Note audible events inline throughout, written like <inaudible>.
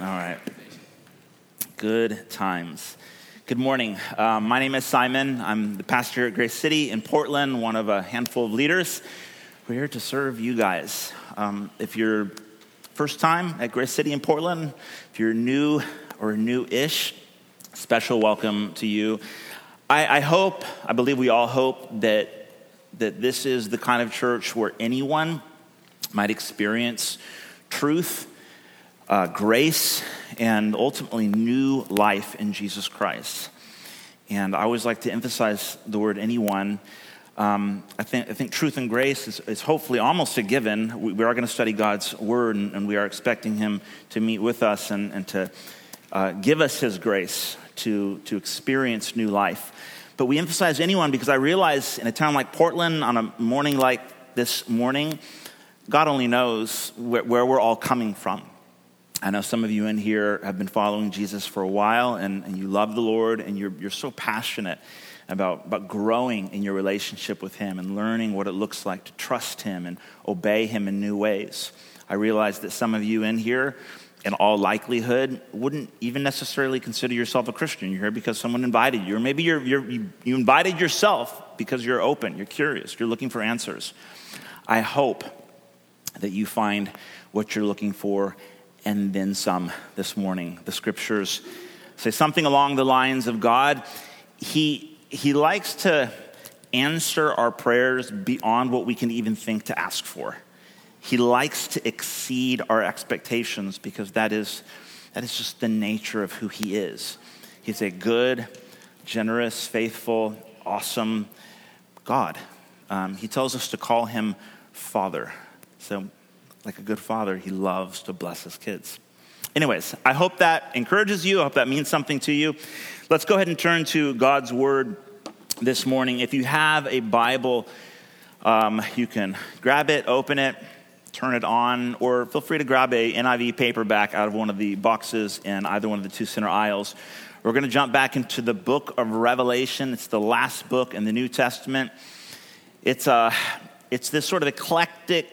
All right. Good times. Good morning. Um, my name is Simon. I'm the pastor at Grace City in Portland, one of a handful of leaders. We're here to serve you guys. Um, if you're first time at Grace City in Portland, if you're new or new-ish, special welcome to you. I, I hope, I believe we all hope that that this is the kind of church where anyone might experience truth uh, grace, and ultimately new life in Jesus Christ. And I always like to emphasize the word anyone. Um, I, think, I think truth and grace is, is hopefully almost a given. We, we are going to study God's word, and, and, we are expecting Him to meet with us and, and to uh, give us His grace to, to experience new life. But we emphasize anyone because I realize in a town like Portland, on a morning like this morning, God only knows where, where we're all coming from. I know some of you in here have been following Jesus for a while and, and you love the Lord and you're, you're so passionate about, about growing in your relationship with Him and learning what it looks like to trust Him and obey Him in new ways. I realize that some of you in here, in all likelihood, wouldn't even necessarily consider yourself a Christian. You're here because someone invited you, or maybe you're, you're, you, you invited yourself because you're open, you're curious, you're looking for answers. I hope that you find what you're looking for and then some this morning. The scriptures say something along the lines of God, He, he likes to answer our prayers beyond what we can even think to ask for. He likes to exceed our expectations because that is, that is just the nature of who He is. He's a good, generous, faithful, awesome God. Um, he tells us to call Him Father. So like a good father, he loves to bless his kids. Anyways, I hope that encourages you. I hope that means something to you. Let's go ahead and turn to God's word this morning. If you have a Bible, um, you can grab it, open it, turn it on, or feel free to grab a NIV paperback out of one of the boxes in either one of the two center aisles. We're going to jump back into the book of Revelation. It's the last book in the New Testament. It's, a, uh, it's this sort of eclectic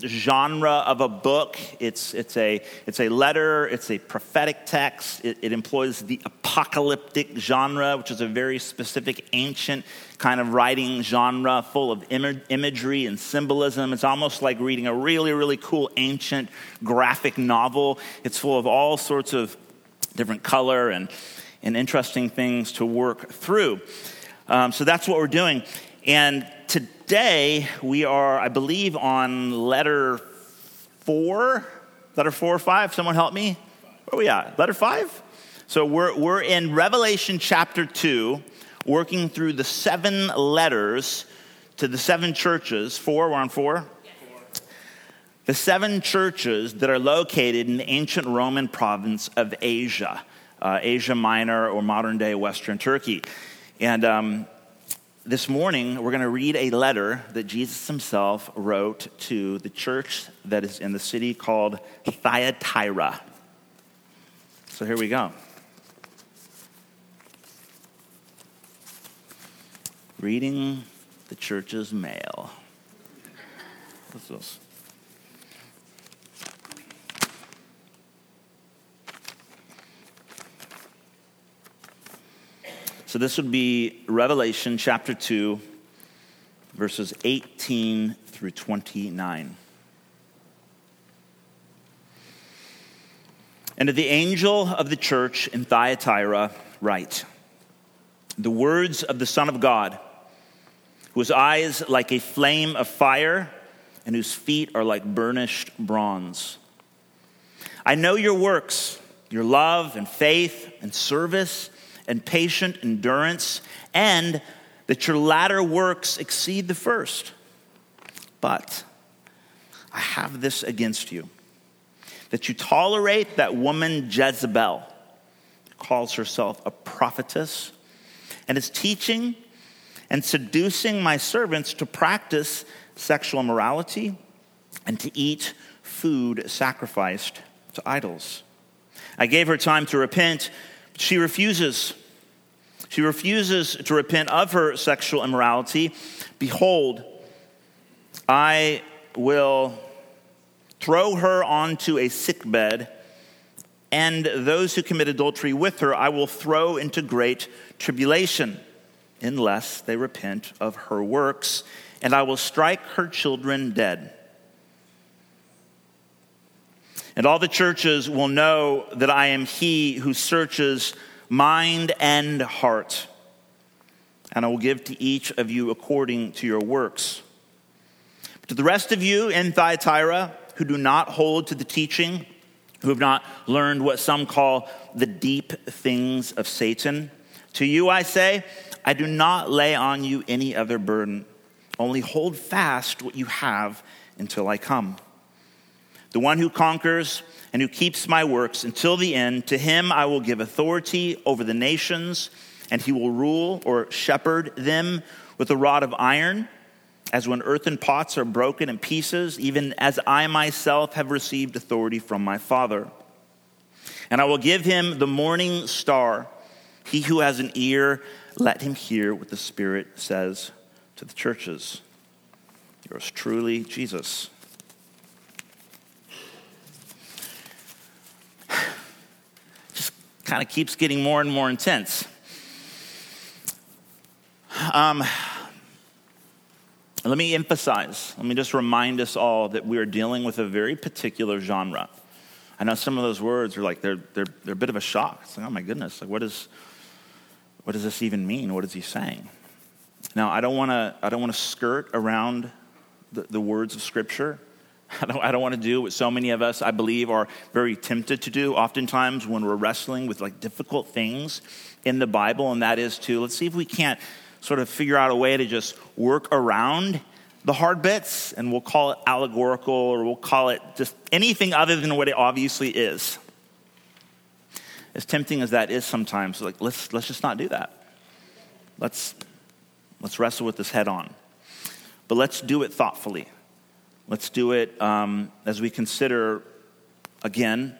genre of a book. It's, it's, a, it's a letter, it's a prophetic text. It, it, employs the apocalyptic genre, which is a very specific ancient kind of writing genre full of Im- imagery and symbolism. It's almost like reading a really, really cool ancient graphic novel. It's full of all sorts of different color and, and interesting things to work through. Um, so that's what we're doing. And today we are, I believe, on letter four. Letter four or five? Someone help me? Where are we at? Letter five? So we're, we're in Revelation chapter two, working through the seven letters to the seven churches. Four, we're on four? The seven churches that are located in the ancient Roman province of Asia, uh, Asia Minor or modern day Western Turkey. And um, this morning, we're going to read a letter that Jesus himself wrote to the church that is in the city called Thyatira. So here we go. Reading the church's mail. What's this? So this would be Revelation chapter 2, verses 18 through 29. And to the angel of the church in Thyatira, write the words of the Son of God, whose eyes like a flame of fire and whose feet are like burnished bronze. I know your works, your love and faith and service and patient endurance, and that your latter works exceed the first. But I have this against you that you tolerate that woman Jezebel, calls herself a prophetess, and is teaching and seducing my servants to practice sexual immorality and to eat food sacrificed to idols. I gave her time to repent, she refuses. She refuses to repent of her sexual immorality. Behold, I will throw her onto a sickbed and those who commit adultery with her I will throw into great tribulation, unless they repent of her works, and I will strike her children dead. And all the churches will know that I am he who searches mind and heart. And I will give to each of you according to your works. To the rest of you in Thyatira who do not hold to the teaching, who have not learned what some call the deep things of Satan, to you I say, I do not lay on you any other burden. Only hold fast what you have until I come. The one who conquers and who keeps my works until the end, to him I will give authority over the nations, and he will rule or shepherd them with a rod of iron, as when earthen pots are broken in pieces, even as I myself have received authority from my Father. And I will give him the morning star. He who has an ear, let him hear what the Spirit says to the churches. Yours truly, Jesus. Kind of keeps getting more and more intense. Um, let me emphasize, let me just remind us all that we are dealing with a very particular genre. I know some of those words are like, they're, they're, they're a bit of a shock. It's like, oh my goodness, like what, is, what does this even mean? What is he saying? Now, I don't want to skirt around the, the words of Scripture. <laughs> I don't, I don't want to do what so many of us, I believe, are very tempted to do oftentimes when we're wrestling with like difficult things in the Bible, and that is to let's see if we can't sort of figure out a way to just work around the hard bits, and we'll call it allegorical or we'll call it just anything other than what it obviously is. As tempting as that is sometimes, like let's let's just not do that. Let's let's wrestle with this head on. But let's do it thoughtfully. Let's do it um, as we consider, again,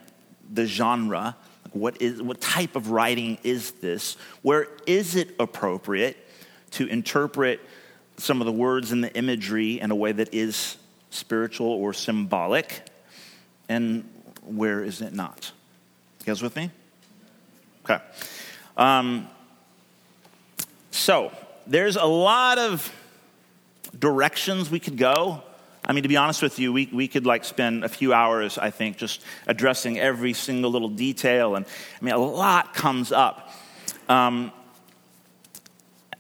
the genre. What, is, what type of writing is this? Where is it appropriate to interpret some of the words and the imagery in a way that is spiritual or symbolic? And where is it not? You guys with me? Okay. Um, so, there's a lot of directions we could go I mean, to be honest with you, we, we could like spend a few hours, I think, just addressing every single little detail. And I mean, a lot comes up. Um,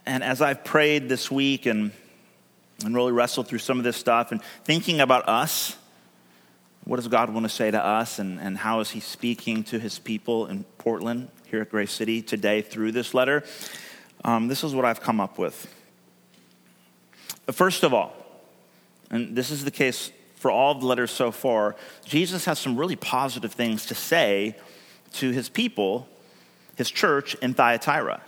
and as I've prayed this week and, and really wrestled through some of this stuff and thinking about us, what does God want to say to us and, and how is He speaking to His people in Portland, here at Grace City today through this letter? Um, this is what I've come up with. First of all, and this is the case for all of the letters so far, Jesus has some really positive things to say to his people, his church in Thyatira.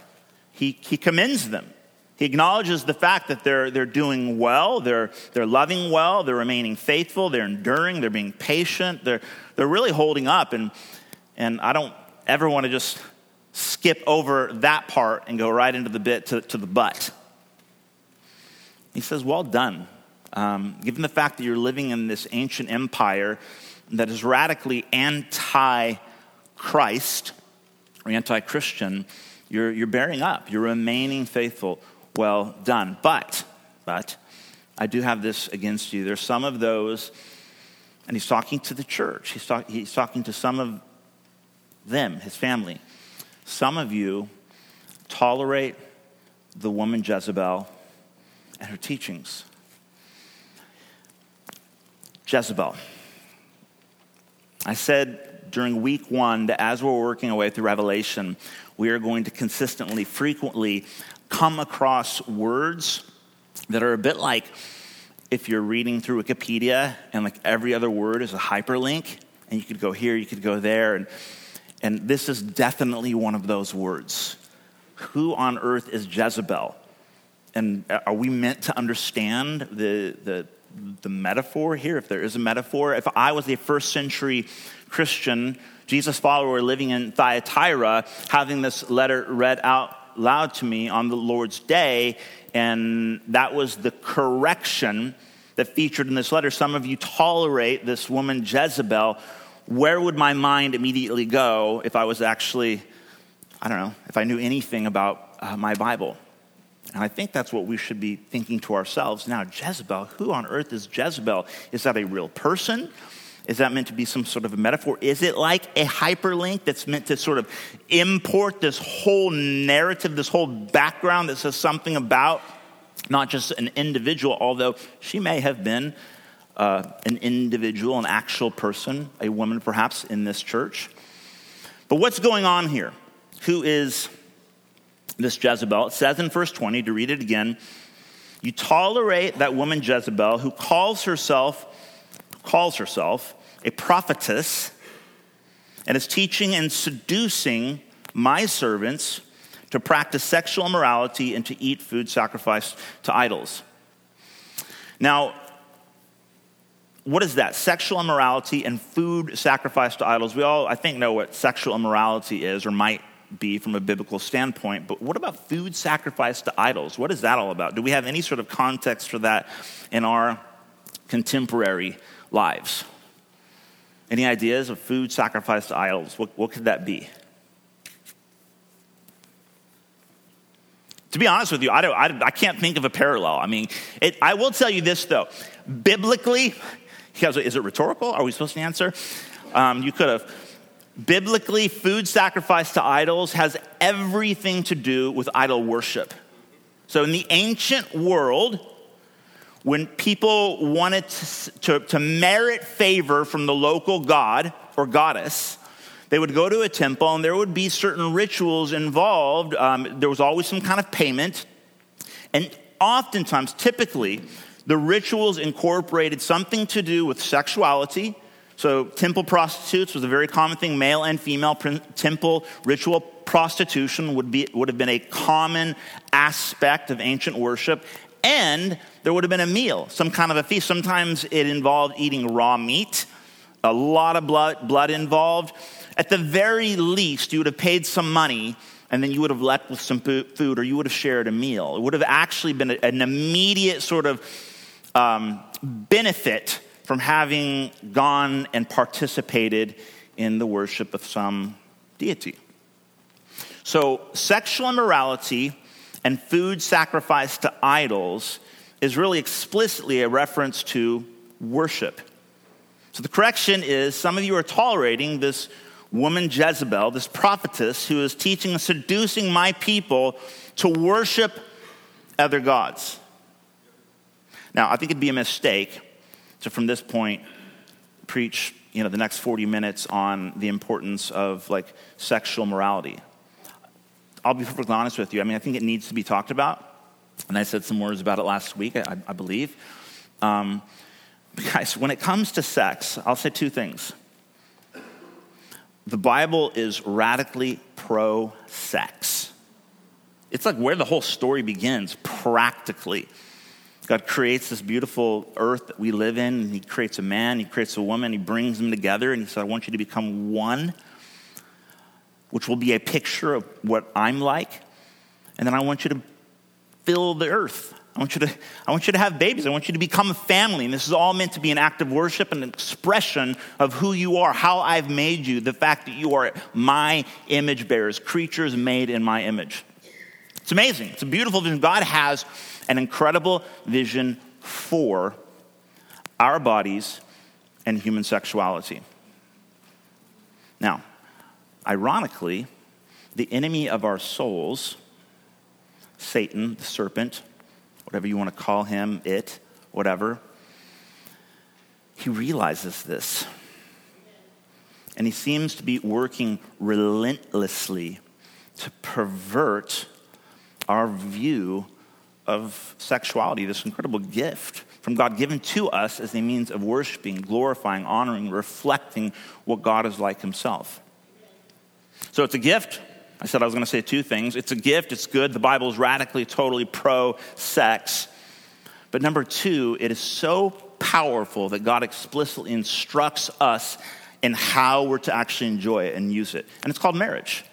He, he commends them. He acknowledges the fact that they're, they're doing well, they're, they're loving well, they're remaining faithful, they're enduring, they're being patient, they're, they're really holding up. And, and I don't ever want to just skip over that part and go right into the bit to, to the but. He says, Well done, um, given the fact that you're living in this ancient empire that is radically anti Christ or anti Christian, you're, you're bearing up, you're remaining faithful. Well done. But, but, I do have this against you. There's some of those, and he's talking to the church, he's, talk, he's talking to some of them, his family. Some of you tolerate the woman Jezebel and her teachings. Jezebel. I said during week one that as we're working our way through Revelation, we are going to consistently, frequently come across words that are a bit like if you're reading through Wikipedia and like every other word is a hyperlink, and you could go here, you could go there, and, and this is definitely one of those words. Who on earth is Jezebel? And are we meant to understand the, the the metaphor here, if there is a metaphor. If I was a first century Christian, Jesus follower living in Thyatira, having this letter read out loud to me on the Lord's day, and that was the correction that featured in this letter. Some of you tolerate this woman Jezebel. where would my mind immediately go if I was actually, I don't know, if I knew anything about uh, my Bible? And I think that's what we should be thinking to ourselves now. Jezebel, who on earth is Jezebel? Is that a real person? Is that meant to be some sort of a metaphor? Is it like a hyperlink that's meant to sort of import this whole narrative, this whole background that says something about not just an individual, although she may have been uh, an individual, an actual person, a woman perhaps in this church? But what's going on here? Who is this Jezebel? It says in verse 20, to read it again, you tolerate that woman Jezebel who calls herself calls herself a prophetess and is teaching and seducing my servants to practice sexual immorality and to eat food sacrificed to idols. Now, what is that? Sexual immorality and food sacrificed to idols. We all, I think, know what sexual immorality is or might be from a biblical standpoint, but what about food sacrificed to idols? What is that all about? Do we have any sort of context for that in our contemporary lives. Any ideas of food sacrificed to idols? What, what could that be? To be honest with you, I, don't, I, I can't think of a parallel. I mean, it, I will tell you this though. Biblically, <laughs> is it rhetorical? Are we supposed to answer? Um, you could have. Biblically, food sacrificed to idols has everything to do with idol worship. So, in the ancient world, when people wanted to, to, to, merit favor from the local god or goddess, they would go to a temple and there would be certain rituals involved. Um, there was always some kind of payment. And oftentimes, typically, the rituals incorporated something to do with sexuality. So, temple prostitutes was a very common thing. Male and female temple ritual prostitution would, be, would have been a common aspect of ancient worship and there would have been a meal, some kind of a feast. Sometimes it involved eating raw meat, a lot of blood, blood involved. At the very least, you would have paid some money and then you would have left with some food or you would have shared a meal. It would have actually been an immediate sort of um, benefit from having gone and participated in the worship of some deity. So, sexual immorality and food sacrificed to idols is really explicitly a reference to worship. So the correction is some of you are tolerating this woman Jezebel, this prophetess, who is teaching and seducing my people to worship other gods. Now, I think it'd be a mistake to, from this point, preach you know the next 40 minutes on the importance of like sexual morality I'll be perfectly honest with you. I mean, I think it needs to be talked about. And I said some words about it last week, I, I believe. Um, guys, when it comes to sex, I'll say two things. The Bible is radically pro sex. It's like where the whole story begins, practically. God creates this beautiful earth that we live in, and He creates a man, He creates a woman, He brings them together, and He said, I want you to become one which will be a picture of what I'm like. And then I want you to fill the earth. I want, you to, I want you to have babies. I want you to become a family. And this is all meant to be an act of worship and an expression of who you are, how I've made you, the fact that you are my image bearers, creatures made in my image. It's amazing. It's a beautiful vision. God has an incredible vision for our bodies and human sexuality. Now, Ironically, the enemy of our souls, Satan, the serpent, whatever you want to call him, it, whatever, he realizes this. And he seems to be working relentlessly to pervert our view of sexuality, this incredible gift from God given to us as a means of worshiping, glorifying, honoring, reflecting what God is like himself. So it's a gift. I said I was going to say two things. It's a gift, it's good. The Bible is radically, totally pro sex. But number two, it is so powerful that God explicitly instructs us in how we're to actually enjoy it and use it. And it's called marriage.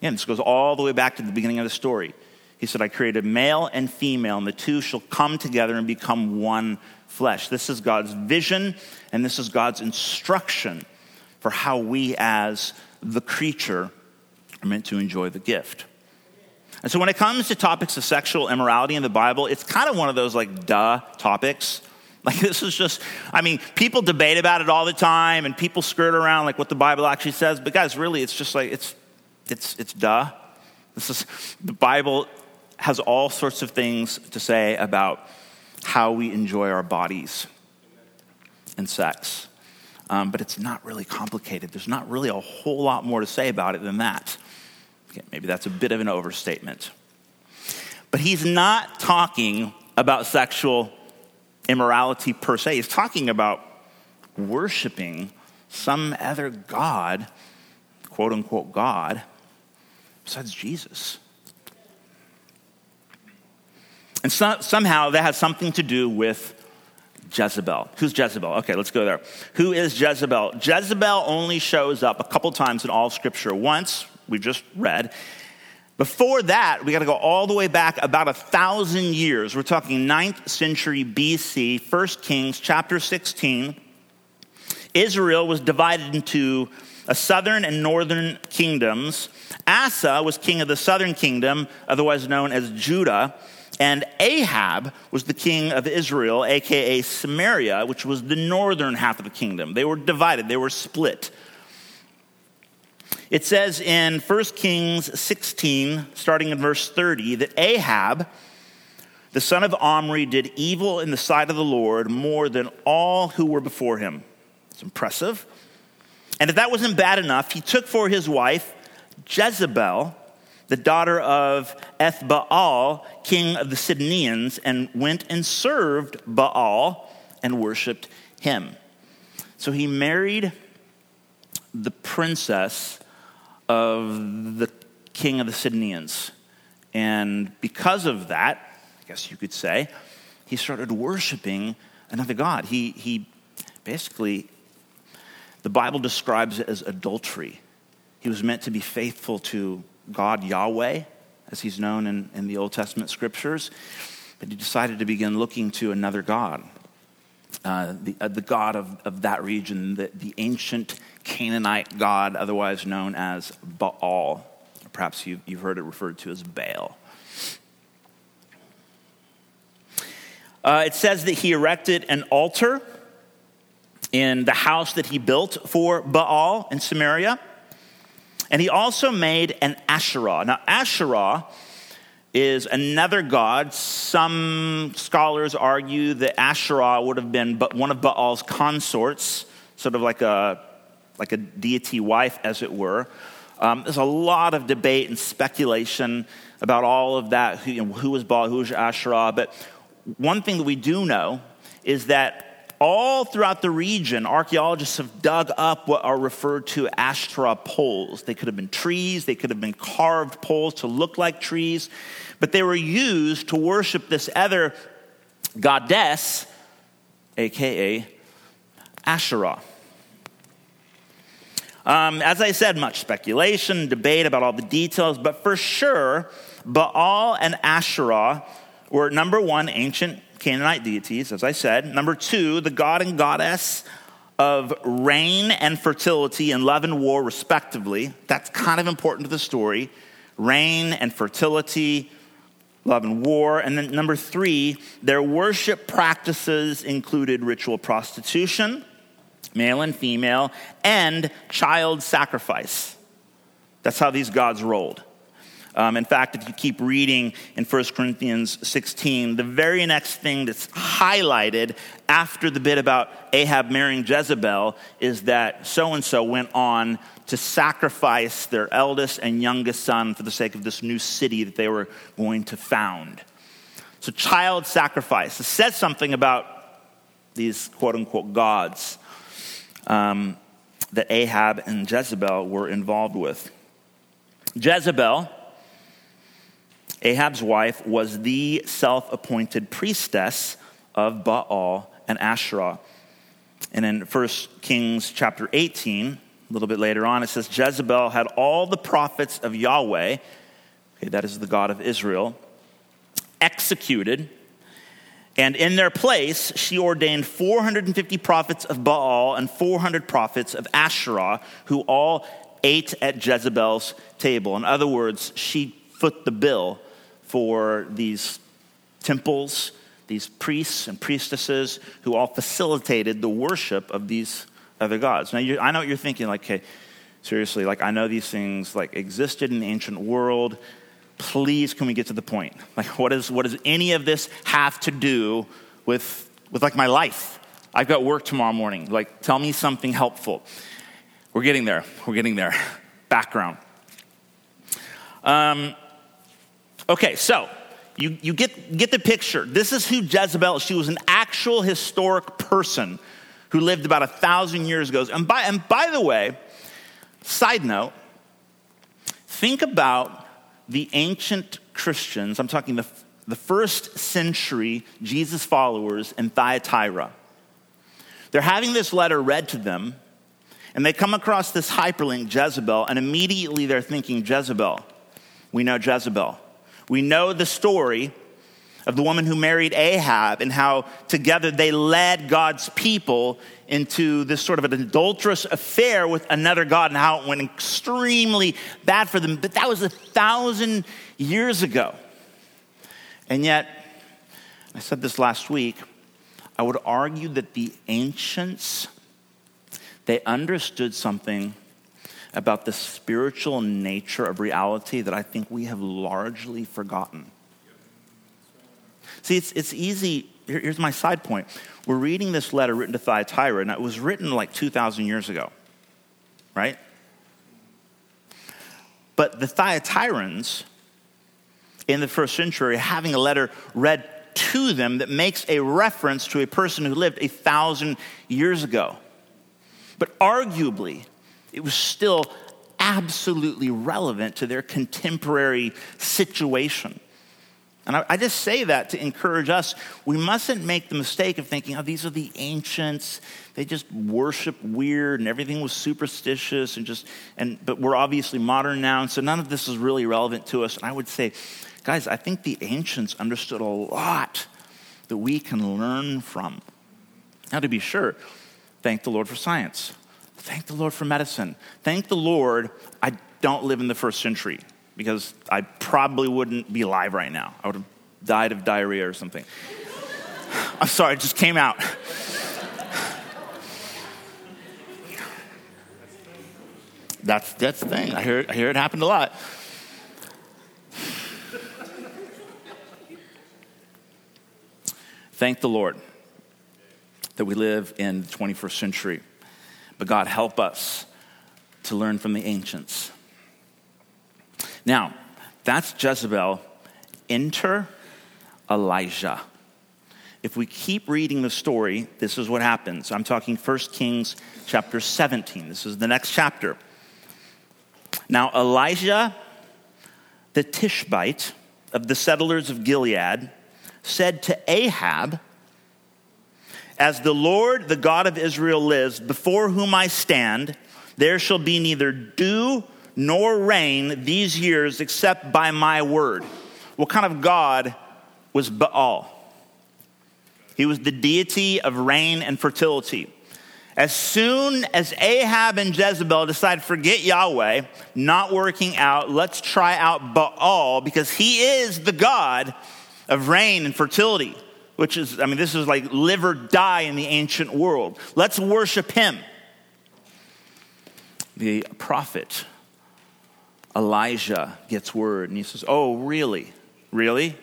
Again, this goes all the way back to the beginning of the story. He said, I created male and female, and the two shall come together and become one flesh. This is God's vision, and this is God's instruction for how we, as the creature, are meant to enjoy the gift. And so when it comes to topics of sexual immorality in the Bible, it's kind of one of those like duh topics. <laughs> Like this is just, I mean, people debate about it all the time and people skirt around like what the Bible actually says, but guys, really it's just like it's it's it's duh. This is the Bible has all sorts of things to say about how we enjoy our bodies and sex. Um, but it's not really complicated. There's not really a whole lot more to say about it than that. Okay, maybe that's a bit of an overstatement. But he's not talking about sexual immorality per se. He's talking about worshiping some other God, quote unquote God, besides Jesus. And so, somehow that has something to do with Jezebel. Who's Jezebel? Okay, let's go there. Who is Jezebel? Jezebel only shows up a couple times in all of Scripture. Once, we just read. Before that, we got to go all the way back about a thousand years. We're talking 9th century BC, 1 Kings chapter 16. Israel was divided into a southern and northern kingdoms. Asa was king of the southern kingdom, otherwise known as Judah. And Ahab was the king of Israel, aka Samaria, which was the northern half of the kingdom. They were divided, they were split. It says in 1 Kings 16, starting in verse 30, that Ahab, the son of Omri, did evil in the sight of the Lord more than all who were before him. It's impressive. And if that wasn't bad enough, he took for his wife Jezebel the daughter of Ethbaal, king of the Sidonians, and went and served Baal and worshiped him. So he married the princess of the king of the Sidonians. And because of that, I guess you could say, he started worshiping another God. He, he basically, the Bible describes it as adultery. He was meant to be faithful to God Yahweh, as he's known in, in the Old Testament scriptures, but he decided to begin looking to another God, uh, the, uh, the God of, of that region, the, the ancient Canaanite God, otherwise known as Baal. Perhaps you, you've heard it referred to as Baal. Uh, it says that he erected an altar in the house that he built for Baal in Samaria. And he also made an Asherah. Now, Asherah is another god. Some scholars argue that Asherah would have been but one of Baal's consorts, sort of like a, like a deity wife, as it were. Um, there's a lot of debate and speculation about all of that who, you know, who was Baal, who was Asherah. But one thing that we do know is that all throughout the region, archaeologists have dug up what are referred to Ashtoreth poles. They could have been trees, they could have been carved poles to look like trees, but they were used to worship this other goddess, aka Asherah. Um, as I said, much speculation, debate about all the details, but for sure, Baal and Asherah were number one, ancient Canaanite deities, as I said. Number two, the god and goddess of rain and fertility and love and war, respectively. That's kind of important to the story. Rain and fertility, love and war. And then number three, their worship practices included ritual prostitution, male and female, and child sacrifice. That's how these gods rolled. Um, in fact, if you keep reading in 1 Corinthians 16, the very next thing that's highlighted after the bit about Ahab marrying Jezebel is that so and so went on to sacrifice their eldest and youngest son for the sake of this new city that they were going to found. So, child sacrifice. It says something about these quote unquote gods um, that Ahab and Jezebel were involved with. Jezebel Ahab's wife was the self appointed priestess of Baal and Asherah. And in 1 Kings chapter 18, a little bit later on, it says Jezebel had all the prophets of Yahweh, okay, that is the God of Israel, executed And in their place, she ordained 450 prophets of Baal and 400 prophets of Asherah, who all ate at Jezebel's table. In other words, she foot the bill for these temples, these priests and priestesses who all facilitated the worship of these other gods. Now, I know what you're thinking, like, okay, seriously, like, I know these things, like, existed in the ancient world please can we get to the point? Like, what, is, what does any of this have to do with, with like my life? I've got work tomorrow morning. Like, tell me something helpful. We're getting there. We're getting there. <laughs> Background. Um, okay, so you, you get, get the picture. This is who Jezebel She was an actual historic person who lived about a thousand years ago. And by, and by the way, side note, think about the ancient Christians, I'm talking the, the first century Jesus followers in Thyatira. They're having this letter read to them, and they come across this hyperlink, Jezebel, and immediately they're thinking, Jezebel. We know Jezebel. We know the story of the woman who married Ahab and how together they led God's people into this sort of an adulterous affair with another God and how it went extremely bad for them. But that was a thousand years ago. And yet, I said this last week, I would argue that the ancients, they understood something about the spiritual nature of reality that I think we have largely forgotten. See, it's, it's easy. Here, here's my side point. We're reading this letter written to Thyatira, and it was written like 2,000 years ago, right? But the Thyatirans in the first century having a letter read to them that makes a reference to a person who lived a thousand years ago. But arguably, it was still absolutely relevant to their contemporary situation. And I, I, just say that to encourage us. We mustn't make the mistake of thinking, oh, these are the ancients. They just worship weird and everything was superstitious and just, and, but we're obviously modern now. And so none of this is really relevant to us. And I would say, guys, I think the ancients understood a lot that we can learn from. Now, to be sure, thank the Lord for science. Thank the Lord for medicine. Thank the Lord I don't live in the first century because I probably wouldn't be alive right now. I would have died of diarrhea or something. <sighs> I'm sorry, it just came out. <sighs> That's, that's the thing. I hear, I hear it happened a lot. <sighs> Thank the Lord that we live in the 21st century. But God, help us to learn from the ancients now, that's Jezebel. Enter Elijah. If we keep reading the story, this is what happens. I'm talking 1 Kings chapter 17. This is the next chapter. Now, Elijah the Tishbite of the settlers of Gilead said to Ahab, As the Lord, the God of Israel, lives, before whom I stand, there shall be neither dew nor rain these years except by my word. What kind of God was Baal? He was the deity of rain and fertility. As soon as Ahab and Jezebel decide, forget Yahweh, not working out, let's try out Baal because he is the God of rain and fertility, which is, I mean, this is like live or die in the ancient world. Let's worship him. The prophet Elijah gets word and he says, Oh, really? Really?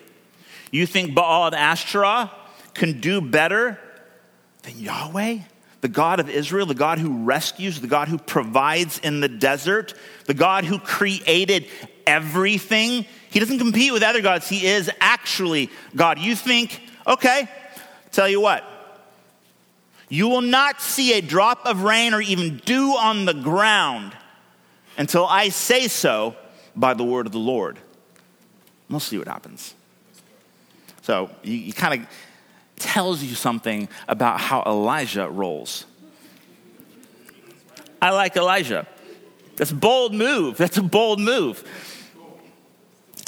You think Baal and Ashtoreth can do better than Yahweh? The God of Israel, the God who rescues, the God who provides in the desert, the God who created everything. He doesn't compete with other gods. He is actually God. You think, okay, tell you what, you will not see a drop of rain or even dew on the ground until I say so by the word of the Lord. We'll see what happens. So he, he kind of tells you something about how Elijah rolls. I like Elijah. That's a bold move. That's a bold move.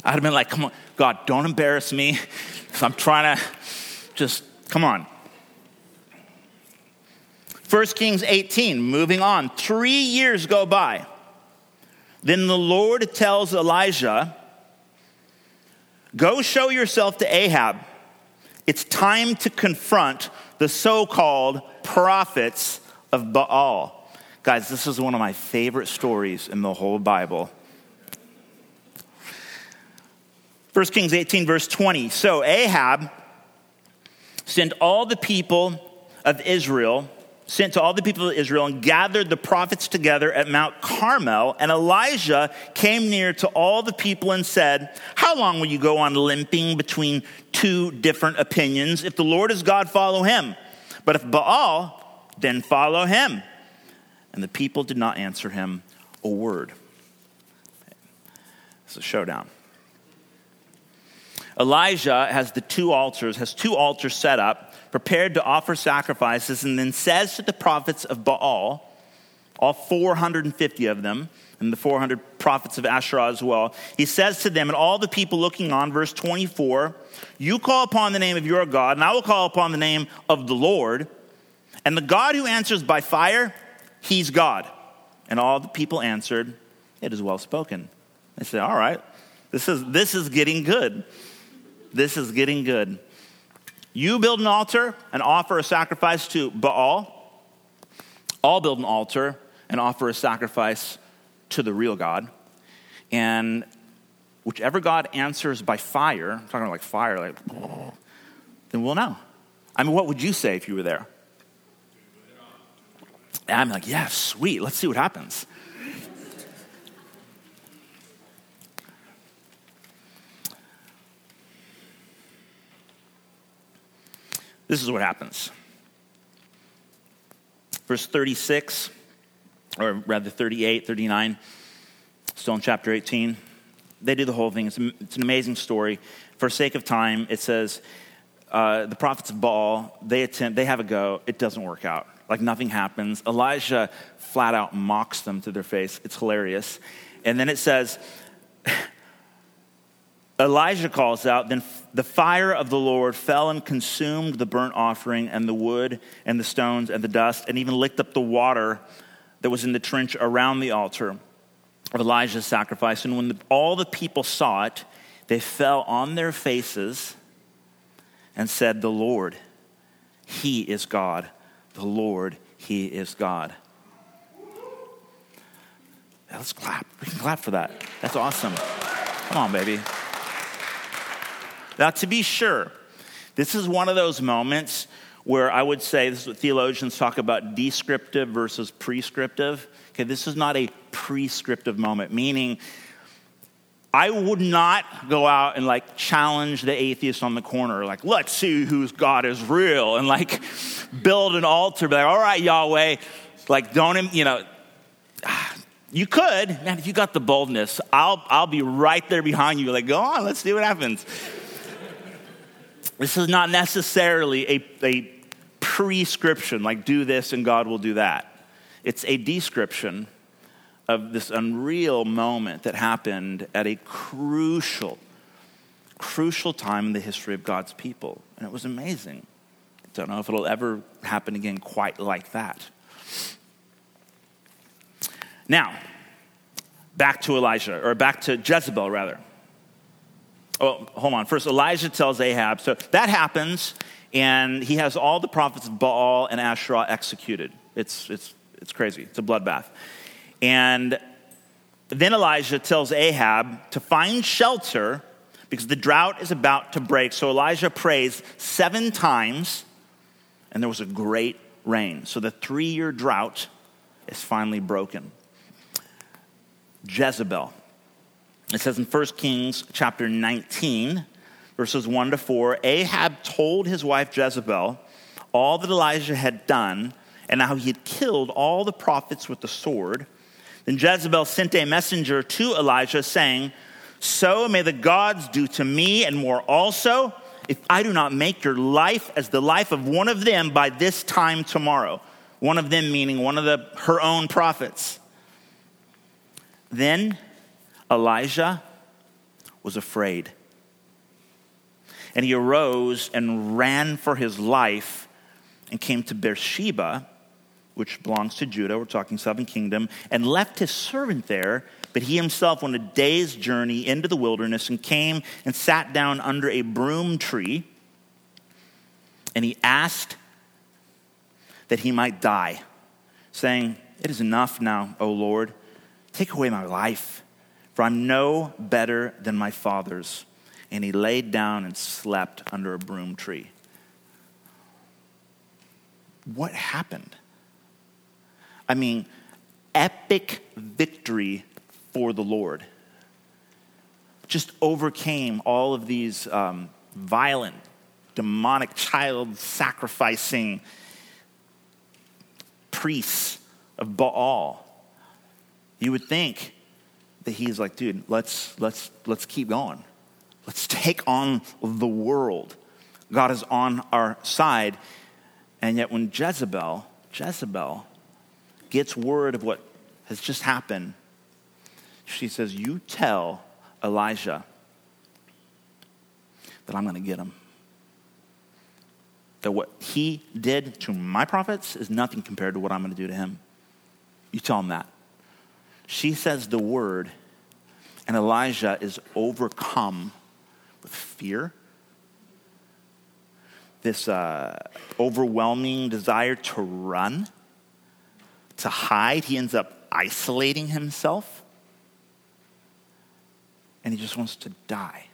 I'd have been like, come on, God, don't embarrass me. I'm trying to Just come on. 1 Kings 18, moving on. Three years go by. Then the Lord tells Elijah, Go show yourself to Ahab. It's time to confront the so called prophets of Baal. Guys, this is one of my favorite stories in the whole Bible. 1 Kings 18, verse 20. So Ahab sent all the people of Israel, sent to all the people of Israel, and gathered the prophets together at Mount Carmel. And Elijah came near to all the people and said, How long will you go on limping between two different opinions? If the Lord is God, follow him. But if Baal, then follow him. And the people did not answer him a word. It's a showdown. Elijah has the two altars, has two altars set up, prepared to offer sacrifices, and then says to the prophets of Baal, all 450 of them, and the 400 prophets of Asherah as well, he says to them, and all the people looking on, verse 24, You call upon the name of your God, and I will call upon the name of the Lord. And the God who answers by fire, he's God. And all the people answered, It is well spoken. They said, All right, this is, this is getting good. This is getting good. You build an altar and offer a sacrifice to Baal. I'll build an altar and offer a sacrifice to the real God. And whichever God answers by fire, I'm talking about like fire, like, <sniffs> then we'll know. I mean, what would you say if you were there? I'm like, yeah, sweet, let's see what happens. This is what happens. Verse 36, or rather 38, 39, still in chapter 18. They do the whole thing. It's, an amazing story. For sake of time, it says uh, the prophets of Baal, they attempt, they have a go. It doesn't work out. Like nothing happens. Elijah flat out mocks them to their face. It's hilarious. And then it says, <laughs> Elijah calls out, then the fire of the Lord fell and consumed the burnt offering and the wood and the stones and the dust, and even licked up the water that was in the trench around the altar of Elijah's sacrifice. And when the, all the people saw it, they fell on their faces and said, The Lord, He is God. The Lord, He is God. Let's clap. We can clap for that. That's awesome. Come on, baby. Now, to be sure, this is one of those moments where I would say this is what theologians talk about descriptive versus prescriptive. Okay, this is not a prescriptive moment, meaning I would not go out and like challenge the atheist on the corner, like, let's see whose God is real, and like build an altar, be like, all right, Yahweh, like, don't, you know, you could, man, if you got the boldness, I'll, I'll be right there behind you, like, go on, let's see what happens. This is not necessarily a, a prescription, like do this and God will do that. It's a description of this unreal moment that happened at a crucial, crucial time in the history of God's people. And it was amazing. Don't know if it'll ever happen again quite like that. Now, back to Elijah, or back to Jezebel, rather. Oh, hold on. First, Elijah tells Ahab. So that happens, and he has all the prophets of Baal and Asherah executed. It's, it's, it's crazy. It's a bloodbath. And then Elijah tells Ahab to find shelter because the drought is about to break. So Elijah prays seven times, and there was a great rain. So the three year drought is finally broken. Jezebel. It says in 1 Kings chapter 19, verses 1 to 4 Ahab told his wife Jezebel all that Elijah had done and how he had killed all the prophets with the sword. Then Jezebel sent a messenger to Elijah saying, So may the gods do to me and more also, if I do not make your life as the life of one of them by this time tomorrow. One of them meaning one of the, her own prophets. Then Elijah was afraid. And he arose and ran for his life and came to Beersheba, which belongs to Judah. We're talking southern kingdom, and left his servant there. But he himself went a day's journey into the wilderness and came and sat down under a broom tree. And he asked that he might die, saying, It is enough now, O Lord. Take away my life, for I'm no better than my fathers. And he laid down and slept under a broom tree. What happened? I mean, epic victory for the Lord. Just overcame all of these um, violent, demonic, child sacrificing priests of Baal. You would think that he's like, dude, let's, let's, let's keep going. Let's take on the world. God is on our side. And yet, when Jezebel, Jezebel, gets word of what has just happened, she says, You tell Elijah that I'm going to get him. That what he did to my prophets is nothing compared to what I'm going to do to him. You tell him that. She says the word, and Elijah is overcome with fear, this uh, overwhelming desire to run, to hide. He ends up isolating himself, and he just wants to die.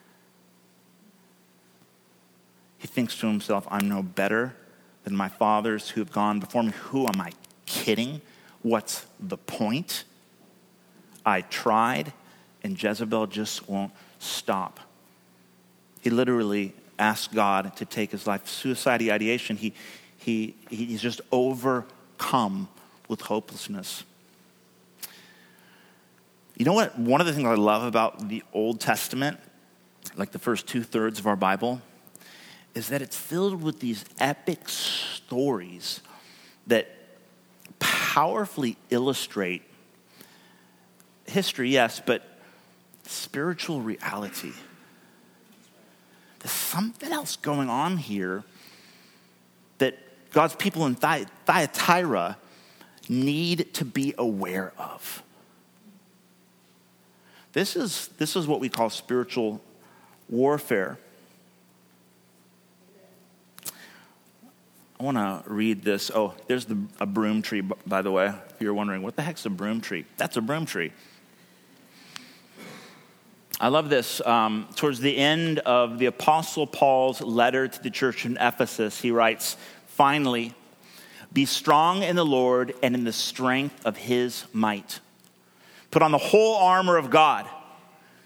He thinks to himself, I'm no better than my fathers who have gone before me. Who am I kidding? What's the point? I tried, and Jezebel just won't stop. He literally asks God to take his life. Suicide ideation, he, he, he's just overcome with hopelessness. You know what? One of the things I love about the Old Testament, like the first two thirds of our Bible, is that it's filled with these epic stories that powerfully illustrate history, yes, but spiritual reality. There's something else going on here that God's people in Thyatira need to be aware of. This is, this is what we call spiritual warfare. I want to read this. Oh, there's the, a broom tree, by the way. If you're wondering, what the heck's a broom tree? That's a broom tree. I love this. Um, towards the end of the Apostle Paul's letter to the church in Ephesus, he writes, Finally, be strong in the Lord and in the strength of his might. Put on the whole armor of God,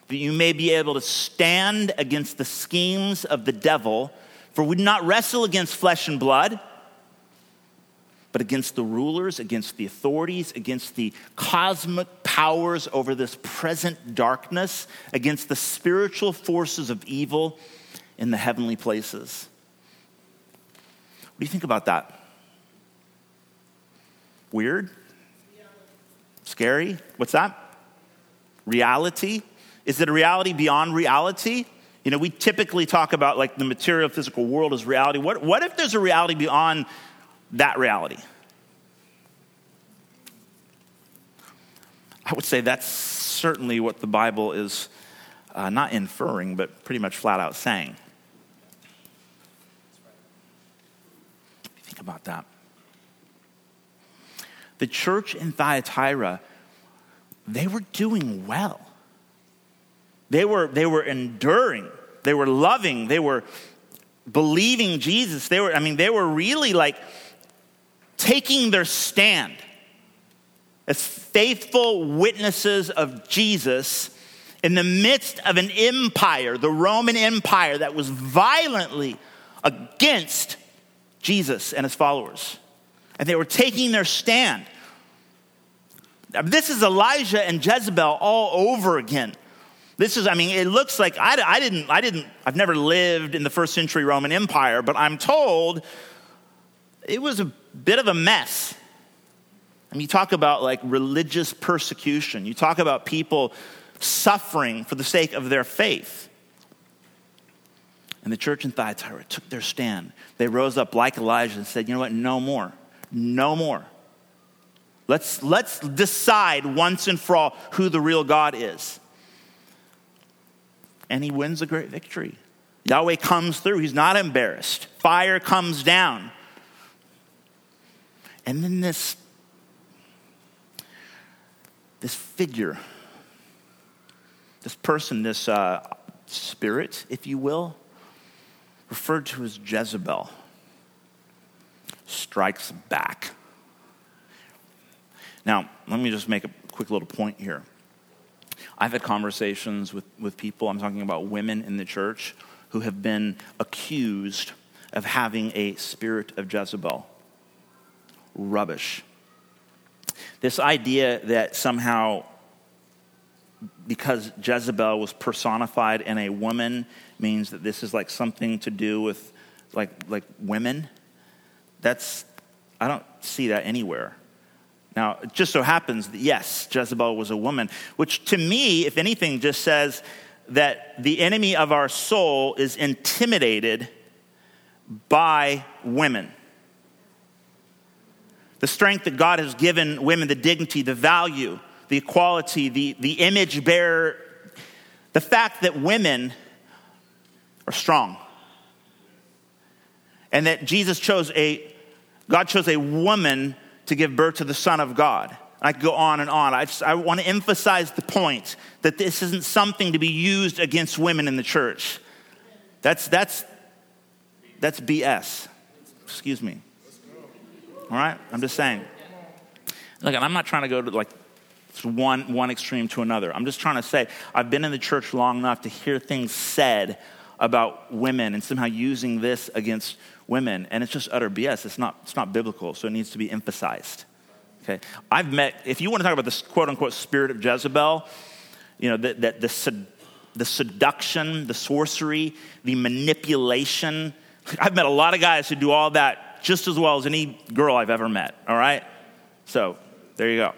that you may be able to stand against the schemes of the devil. For we do not wrestle against flesh and blood but against the rulers, against the authorities, against the cosmic powers over this present darkness, against the spiritual forces of evil in the heavenly places. What do you think about that? Weird? Scary? What's that? Reality? Is it a reality beyond reality? You know, we typically talk about like the material physical world as reality. What, what if there's a reality beyond that reality. I would say that's certainly what the Bible is uh, not inferring, but pretty much flat out saying. Think about that. The church in Thyatira, they were doing well. They were, they were enduring, they were loving, they were believing Jesus. They were, I mean, they were really like taking their stand as faithful witnesses of Jesus in the midst of an empire, the Roman Empire, that was violently against Jesus and his followers. And they were taking their stand. This is Elijah and Jezebel all over again. This is, I mean, it looks like I, I, didn't, I didn't, I've never lived in the first century Roman Empire, but I'm told it was a bit of a mess. I mean, you talk about like religious persecution, you talk about people suffering for the sake of their faith. And the church in Thyatira took their stand. They rose up like Elijah and said, You know what? No more. No more. Let's, let's decide once and for all who the real God is. And he wins a great victory. Yahweh comes through. He's not embarrassed. Fire comes down. And then this, this figure, this person, this uh, spirit, if you will, referred to as Jezebel, strikes back. Now, let me just make a quick little point here. I've had conversations with, with people, I'm talking about women in the church, who have been accused of having a spirit of Jezebel. Rubbish. This idea that somehow, because Jezebel was personified in a woman, means that this is like something to do with like, like women, that's, I don't see that anywhere. Now, it just so happens that, yes, Jezebel was a woman, which to me, if anything, just says that the enemy of our soul is intimidated by women. The strength that God has given women, the dignity, the value, the equality, the, the image bearer, the fact that women are strong. And that Jesus chose a, God chose a woman to give birth to the Son of God. I could go on and on. I, just, I want to emphasize the point that this isn't something to be used against women in the church. That's, that's, that's BS. Excuse me. All right? I'm just saying. Look, I'm not trying to go to like one, one extreme to another. I'm just trying to say I've been in the church long enough to hear things said about women and somehow using this against women, and it's just utter BS. It's not, it's not biblical, so it needs to be emphasized. Okay? I've met, if you want to talk about this quote unquote spirit of Jezebel, you know, that the, the, the seduction, the sorcery, the manipulation. I've met a lot of guys who do all that just as well as any girl I've ever met, all right? So, there you go.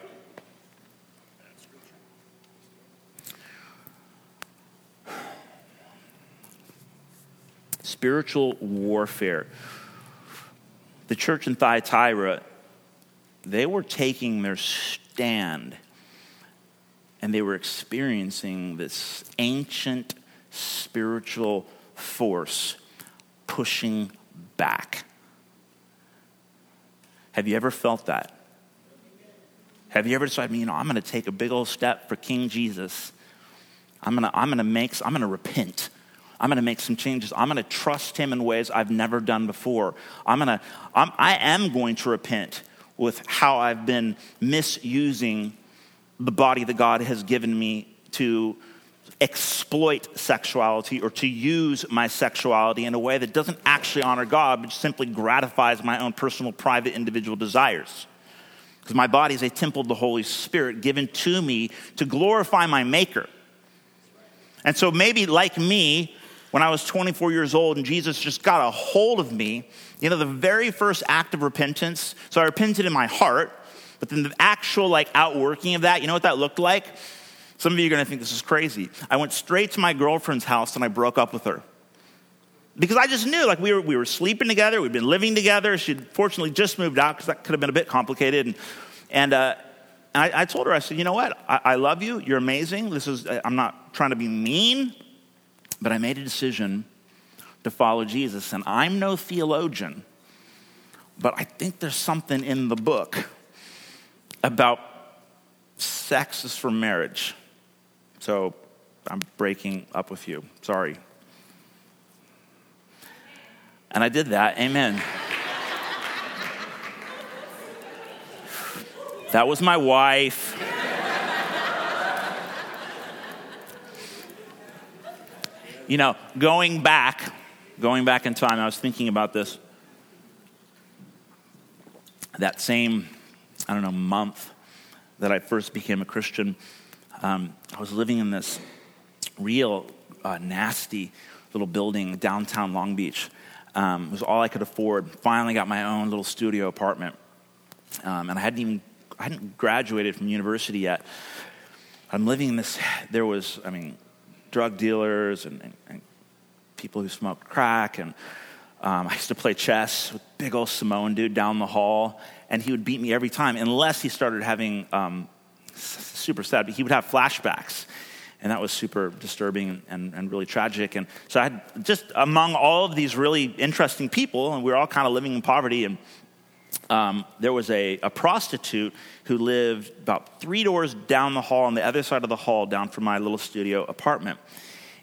spiritual warfare. The church in Thyatira, they were taking their stand and they were experiencing this ancient spiritual force pushing back. Have you ever felt that? Have you ever decided, you know, I'm going to take a big old step for King Jesus? I'm going to, I'm going to make, I'm going to repent. I'm going to make some changes. I'm going to trust him in ways I've never done before. I'm going to, I'm, I am going to repent with how I've been misusing the body that God has given me to exploit sexuality or to use my sexuality in a way that doesn't actually honor God, but simply gratifies my own personal, private, individual desires. Because my body is a temple of the Holy Spirit given to me to glorify my Maker. And so maybe, like me, when I was 24 years old and Jesus just got a hold of me, you know, the very first act of repentance, so I repented in my heart, but then the actual like outworking of that, you know what that looked like? Some of you are going to think this is crazy. I went straight to my girlfriend's house and I broke up with her. Because I just knew, like, we were, we were sleeping together, we'd been living together. She'd fortunately just moved out because that could have been a bit complicated. And, and, uh, and I, I, told her, I said, you know what? I, I love you. You're amazing. This is, I'm not trying to be mean, but I made a decision to follow Jesus. And I'm no theologian, but I think there's something in the book about sex is for marriage. So I'm breaking up with you. Sorry. And I did that. Amen. that was my wife. You know, going back, going back in time, I was thinking about this. That same, I don't know, month that I first became a Christian, um, I was living in this real uh, nasty little building downtown Long Beach. Um, it was all I could afford. Finally, got my own little studio apartment, um, and I hadn't even I hadn't graduated from university yet. I'm living in this. There was, I mean, drug dealers and, and, and people who smoked crack. And um, I used to play chess with big old Samoan dude down the hall. And he would beat me every time, unless he started having um, super sad, but he would have flashbacks. And that was super disturbing and, and really tragic. And so I had just among all of these really interesting people, and we were all kind of living in poverty. And um, there was a, a prostitute who lived about three doors down the hall on the other side of the hall down from my little studio apartment.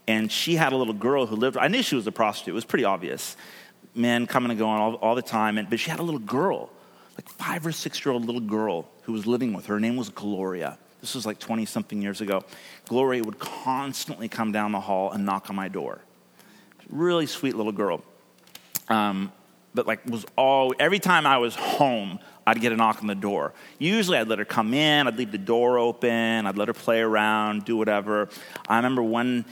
And she had a little girl who lived, I knew she was a prostitute, it was pretty obvious. Men coming and going all, all the time. And, but she had a little girl, like five or six year old little girl who was living with her. Her name was Gloria. This was like 20 something years ago. Gloria would constantly come down the hall and knock on my door. Really sweet little girl. Um, but like was all every time I was home, I'd get a knock on the door. Usually I'd let her come in, I'd leave the door open, I'd let her play around, do whatever. I remember one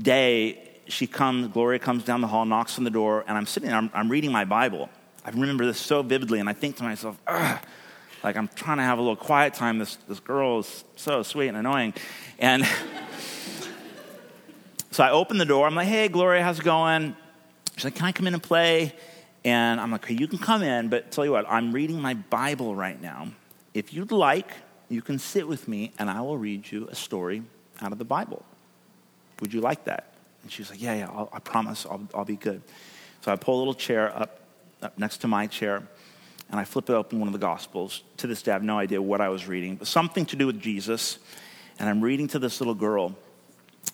day she comes, Gloria comes down the hall, knocks on the door, and I'm sitting there, I'm, I'm reading my Bible. I remember this so vividly, and I think to myself, Ugh, like I'm trying to have a little quiet time. This, this girl is so sweet and annoying. And <laughs> so I open the door. I'm like, hey, Gloria, how's it going? She's like, can I come in and play? And I'm like, okay, you can come in, but tell you what, I'm reading my Bible right now. If you'd like, you can sit with me and I will read you a story out of the Bible. Would you like that? And she's like, yeah, yeah, I'll, i promise I'll, I'll be good. So I pull a little chair up, up next to my chair and I flip it open one of the Gospels. To this day, I have no idea what I was reading, but something to do with Jesus. And I'm reading to this little girl,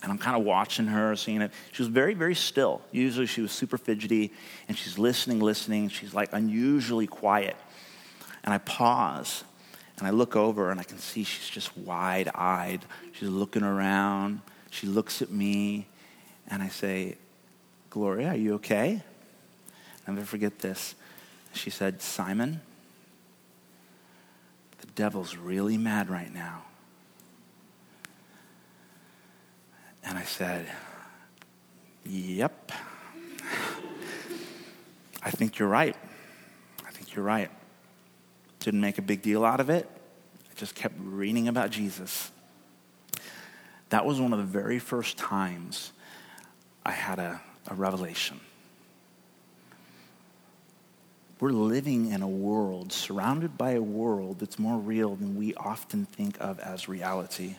and I'm kind of watching her, seeing it. She was very, very still. Usually she was super fidgety, and she's listening, listening. She's like unusually quiet. And I pause, and I look over, and I can see she's just wide eyed. She's looking around. She looks at me, and I say, Gloria, are you okay? Never forget this. She said, Simon, the devil's really mad right now. And I said, Yep. <laughs> I think you're right. I think you're right. Didn't make a big deal out of it. I just kept reading about Jesus. That was one of the very first times I had a, a revelation. We're living in a world, surrounded by a world that's more real than we often think of as reality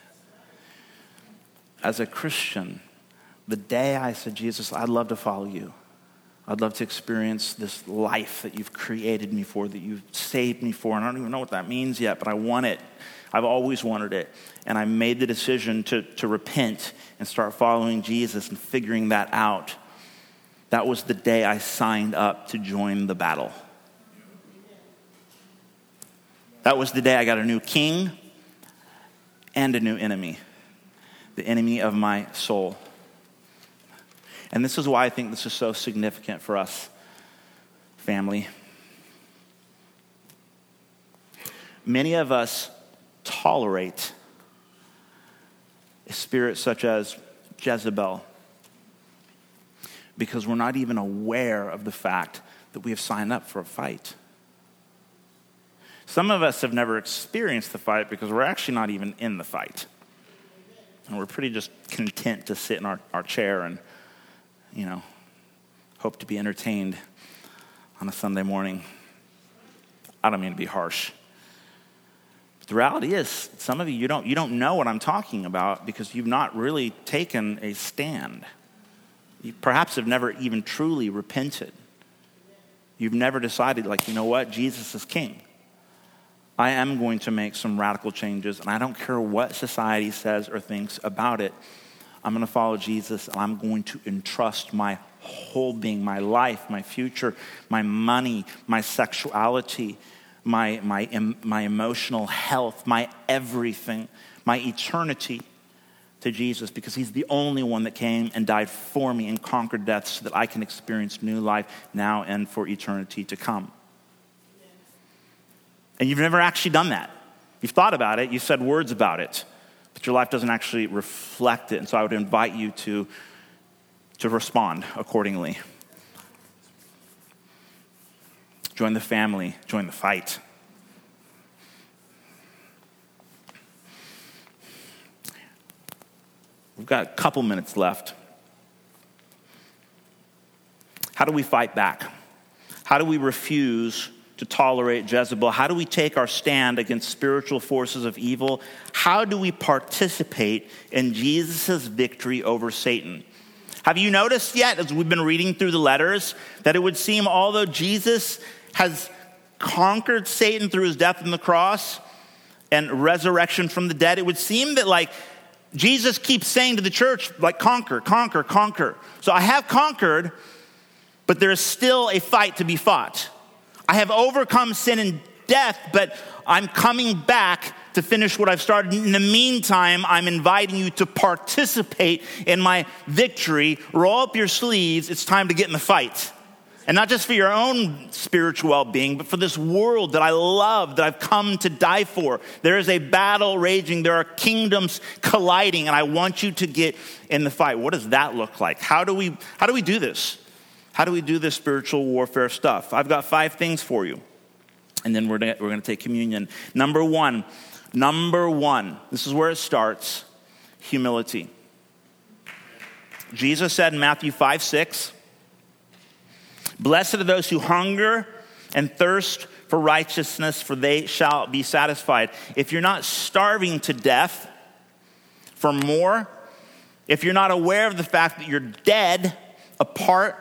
as a Christian, the day I said, Jesus, I'd love to follow you. I'd love to experience this life that you've created me for, that you've saved me for. And I don't even know what that means yet, but I want it. I've always wanted it. And I made the decision to, to repent and start following Jesus and figuring that out. That was the day I signed up to join the battle. That was the day I got a new king and a new enemy the enemy of my soul. And this is why I think this is so significant for us, family. Many of us tolerate a spirit such as Jezebel because we're not even aware of the fact that we have signed up for a fight. Some of us have never experienced the fight because we're actually not even in the fight. And we're pretty just content to sit in our, our chair and, you know, hope to be entertained on a Sunday morning. I don't mean to be harsh. But the reality is, some of you, you don't, you don't know what I'm talking about because you've not really taken a stand. You perhaps have never even truly repented. You've never decided, like, you know what, Jesus is king. I am going to make some radical changes, and I don't care what society says or thinks about it. I'm going to follow Jesus, and I'm going to entrust my whole being, my life, my future, my money, my sexuality, my, my, my emotional health, my everything, my eternity to Jesus because he's the only one that came and died for me and conquered death so that I can experience new life now and for eternity to come and you've never actually done that. You've thought about it, you've said words about it, but your life doesn't actually reflect it. And so I would invite you to, to respond accordingly. Join the family, join the fight. We've got a couple minutes left. How do we fight back? How do we refuse to tolerate Jezebel? How do we take our stand against spiritual forces of evil? How do we participate in Jesus' victory over Satan? Have you noticed yet, as we've been reading through the letters, that it would seem although Jesus has conquered Satan through his death on the cross and resurrection from the dead, it would seem that like Jesus keeps saying to the church, like, conquer, conquer, conquer. So I have conquered, but there is still a fight to be fought. I have overcome sin and death, but I'm coming back to finish what I've started. In the meantime, I'm inviting you to participate in my victory. Roll up your sleeves. It's time to get in the fight. And not just for your own spiritual well being, but for this world that I love, that I've come to die for. There is a battle raging, there are kingdoms colliding, and I want you to get in the fight. What does that look like? How do we, how do, we do this? How do we do this spiritual warfare stuff? I've got five things for you, and then we're gonna, we're gonna take communion. Number one, number one, this is where it starts humility. Jesus said in Matthew 5 6, Blessed are those who hunger and thirst for righteousness, for they shall be satisfied. If you're not starving to death for more, if you're not aware of the fact that you're dead apart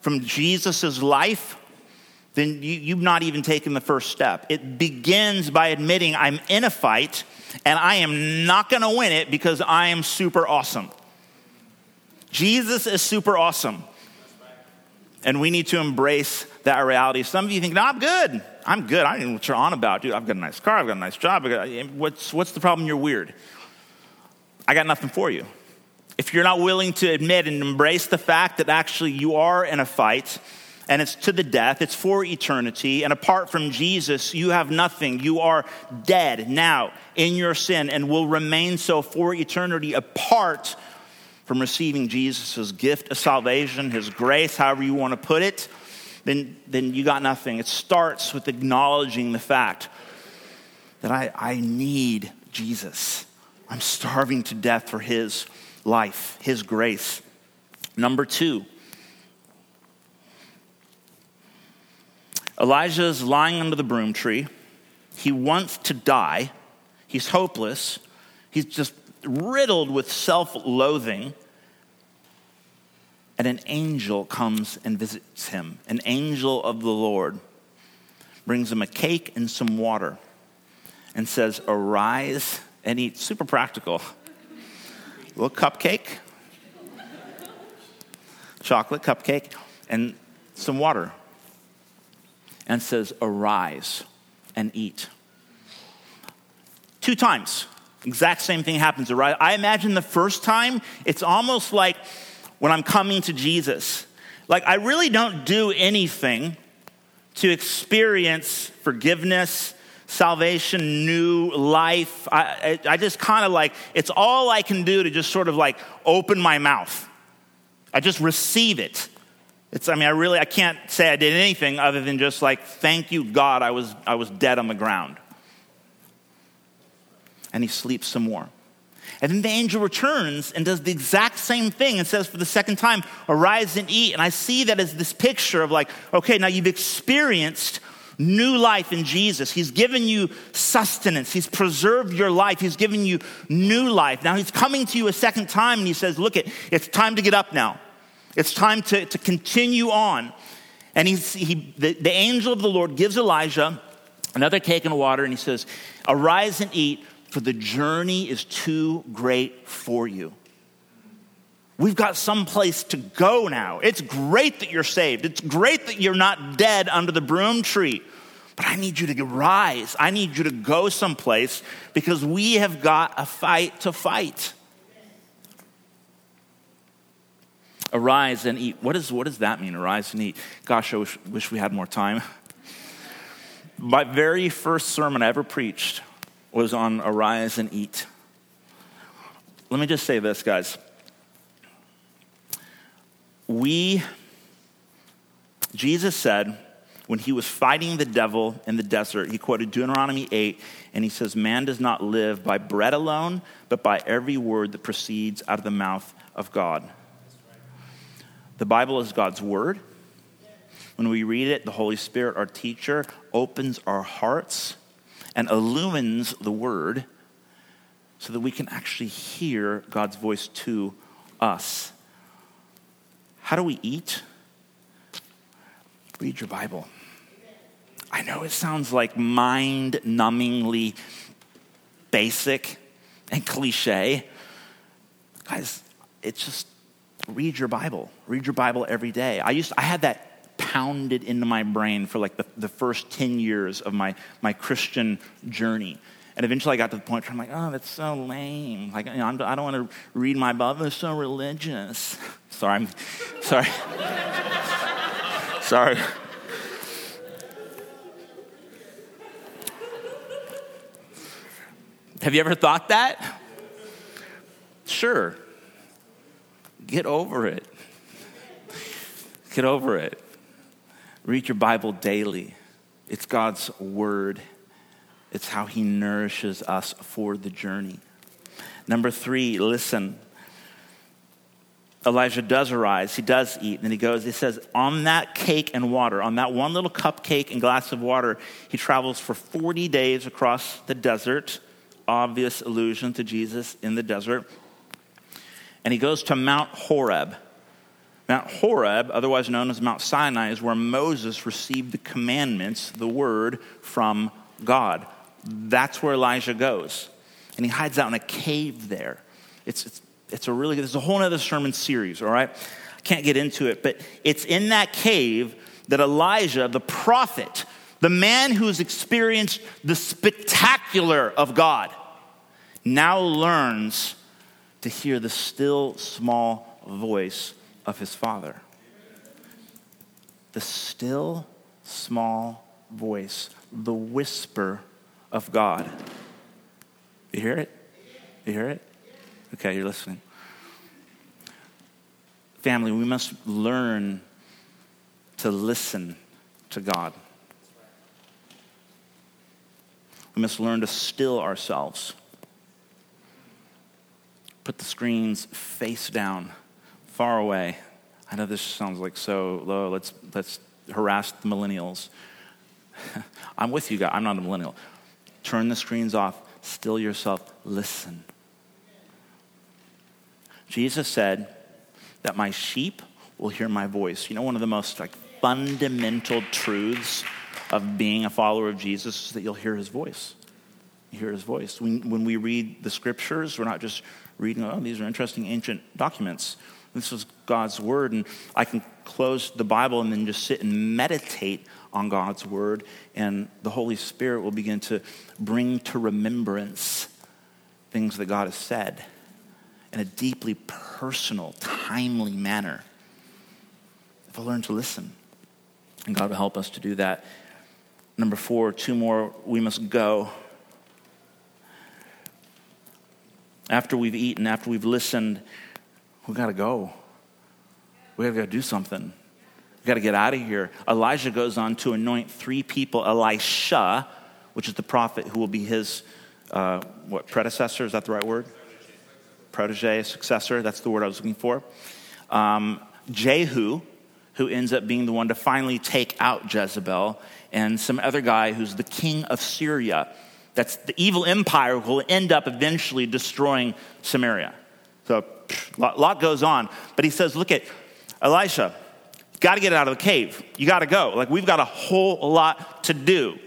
from Jesus' life, then you, have not even taken the first step. It begins by admitting I'm in a fight and I am not going to win it because I am super awesome. Jesus is super awesome. And we need to embrace that reality. Some of you think, no, I'm good. I'm good. I don't know what you're on about. Dude, I've got a nice car. I've got a nice job. Got, what's, what's the problem? You're weird. I got nothing for you. If you're not willing to admit and embrace the fact that actually you are in a fight and it's to the death, it's for eternity, and apart from Jesus, you have nothing. You are dead now in your sin and will remain so for eternity apart from receiving Jesus' gift of salvation, his grace, however you want to put it, then, then you got nothing. It starts with acknowledging the fact that I, I need Jesus. I'm starving to death for his life, his grace. Number two, Elijah is lying under the broom tree. He wants to die. He's hopeless. He's just riddled with self loathing. And an angel comes and visits him. An angel of the Lord brings him a cake and some water and says, Arise and eat. Super practical. Little cupcake, chocolate cupcake, and some water. And says, Arise and eat. Two times. Exact same thing happens. I imagine the first time, it's almost like when I'm coming to Jesus. Like, I really don't do anything to experience forgiveness, salvation, new life. I, I, I just kind of like, it's all I can do to just sort of like open my mouth. I just receive it. It's, I mean, I really, I can't say I did anything other than just like, thank you, God, I was, I was dead on the ground and he sleeps some more. And then the angel returns and does the exact same thing and says for the second time, Arise and eat. And I see that as this picture of like, okay, now you've experienced new life in Jesus. He's given you sustenance. He's preserved your life. He's given you new life. Now he's coming to you a second time and he says, Look, it, it's time to get up now. It's time to, to continue on. And he's, he, the, the angel of the Lord gives Elijah another cake and water and he says, Arise and eat for the journey is too great for you. We've got some place to go now. It's great that you're saved. It's great that you're not dead under the broom tree. But I need you to rise. I need you to go someplace because we have got a fight to fight. Arise and eat. What, is, what does that mean, arise and eat? Gosh, I wish, wish we had more time. <laughs> My very first sermon I ever preached was on Arise and Eat. Let me just say this, guys. We, Jesus said, when he was fighting the devil in the desert, he quoted Deuteronomy 8, and he says, Man does not live by bread alone, but by every word that proceeds out of the mouth of God. The Bible is God's word, When we read it, the Holy Spirit, our teacher, opens our hearts and illumines the word so that we can actually hear God's voice to us. How do we eat? Read your Bible. I know it sounds like mind numbingly basic and cliche. Guys, it's just read your Bible. Read your Bible every day. I used I had that pounded into my brain for like the, the first 10 years of my, my Christian journey. And eventually I got to the point where I'm like, oh, that's so lame. Like, you know, I do not want to read my Bible. It's so religious. <laughs> Sorry, I'm sorry. sorry. Have you ever thought that? Sure. Get over it. Get over it. Read your Bible daily. It's God's word, it's how He nourishes us for the journey. Number three, listen. Elijah does arise. He does eat. And he goes, he says, on that cake and water, on that one little cupcake and glass of water, he travels for 40 days across the desert. Obvious allusion to Jesus in the desert and he goes to Mount Horeb. Mount Horeb, otherwise known as Mount Sinai, is where Moses received the commandments, the word from God. That's where Elijah goes. And he hides out in a cave there. It's, it's, it's a really, there's a whole other sermon series, all right? I can't get into it, but it's in that cave that Elijah, the prophet, the man who's experienced the spectacular of God, now learns to hear the still small voice of his father. The still small voice, the whisper of God. You hear it? You hear it? Okay, you're listening. Family, we must learn to listen to God. We must learn to still ourselves put the screens face down, far away. I know this sounds like so low. Let's, let's harass the millennials. <laughs> I'm with you guys. I'm not a millennial. Turn the screens off, still yourself, listen. Jesus said that my sheep will hear my voice. You know, one of the most like fundamental truths of being a follower of Jesus is that you'll hear his voice. You hear his voice. When, when we read the scriptures, we're not just reading, oh, these are interesting ancient documents. This is God's word, and I can close the Bible and then just sit and meditate on God's word, and the Holy Spirit will begin to bring to remembrance things that God has said in a deeply personal, timely manner. If I learn to listen, and God will help us to do that. Number four, two more, we must go. After we've eaten, after we've listened, we got to go. We got to go do something. We got to get out of here. Elijah goes on to anoint three people Elisha, which is the prophet who will be his uh, what predecessor is that the right word protege successor that's the word i was looking for um, jehu who ends up being the one to finally take out jezebel and some other guy who's the king of syria that's the evil empire who will end up eventually destroying Samaria. So a lot, lot goes on. But he says, look at Elisha, got to get out of the cave. You got to go. Like we've got a whole lot to do.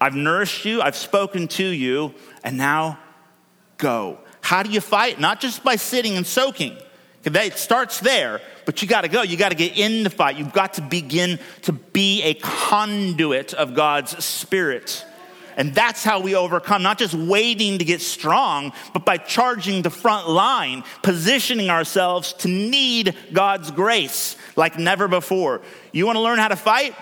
I've nourished you, I've spoken to you, and now go. How do you fight? Not just by sitting and soaking. It starts there, but you got to go. You got to get in the fight. You've got to begin to be a conduit of God's Spirit. And that's how we overcome, not just waiting to get strong, but by charging the front line, positioning ourselves to need God's grace like never before. You want to learn how to fight?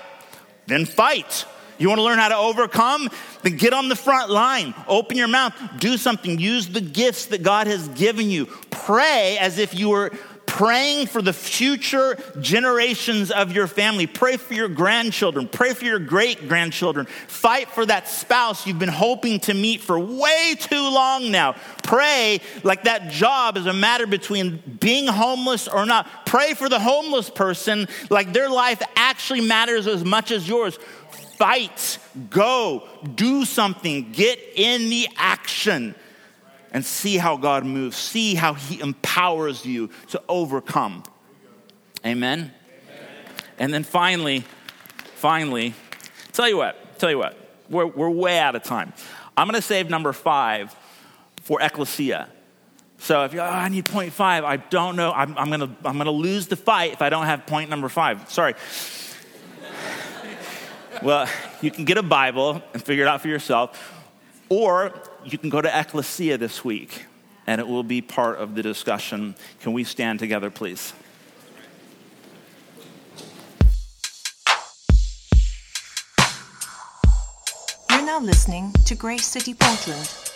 Then fight. You want to learn how to overcome? Then get on the front line. Open your mouth. Do something. Use the gifts that God has given you. Pray as if you were praying for the future generations of your family. Pray for your grandchildren. Pray for your great grandchildren. Fight for that spouse you've been hoping to meet for way too long now. Pray like that job is a matter between being homeless or not. Pray for the homeless person like their life actually matters as much as yours. Fight, go, do something, get in the action and see how God moves, see how He empowers you to overcome. Amen? Amen. And then finally, finally, tell you what, tell you what, we're, we're way out of time. I'm going to save number five for ecclesia. So if you, oh, I need point five, I don't know. I'm, I'm going to I'm going to lose the fight if I don't have point number five. Sorry. Well, you can get a Bible and figure it out for yourself. Or you can go to Ecclesia this week and it will be part of the discussion. Can we stand together, please? You're now listening to Grace City Portland.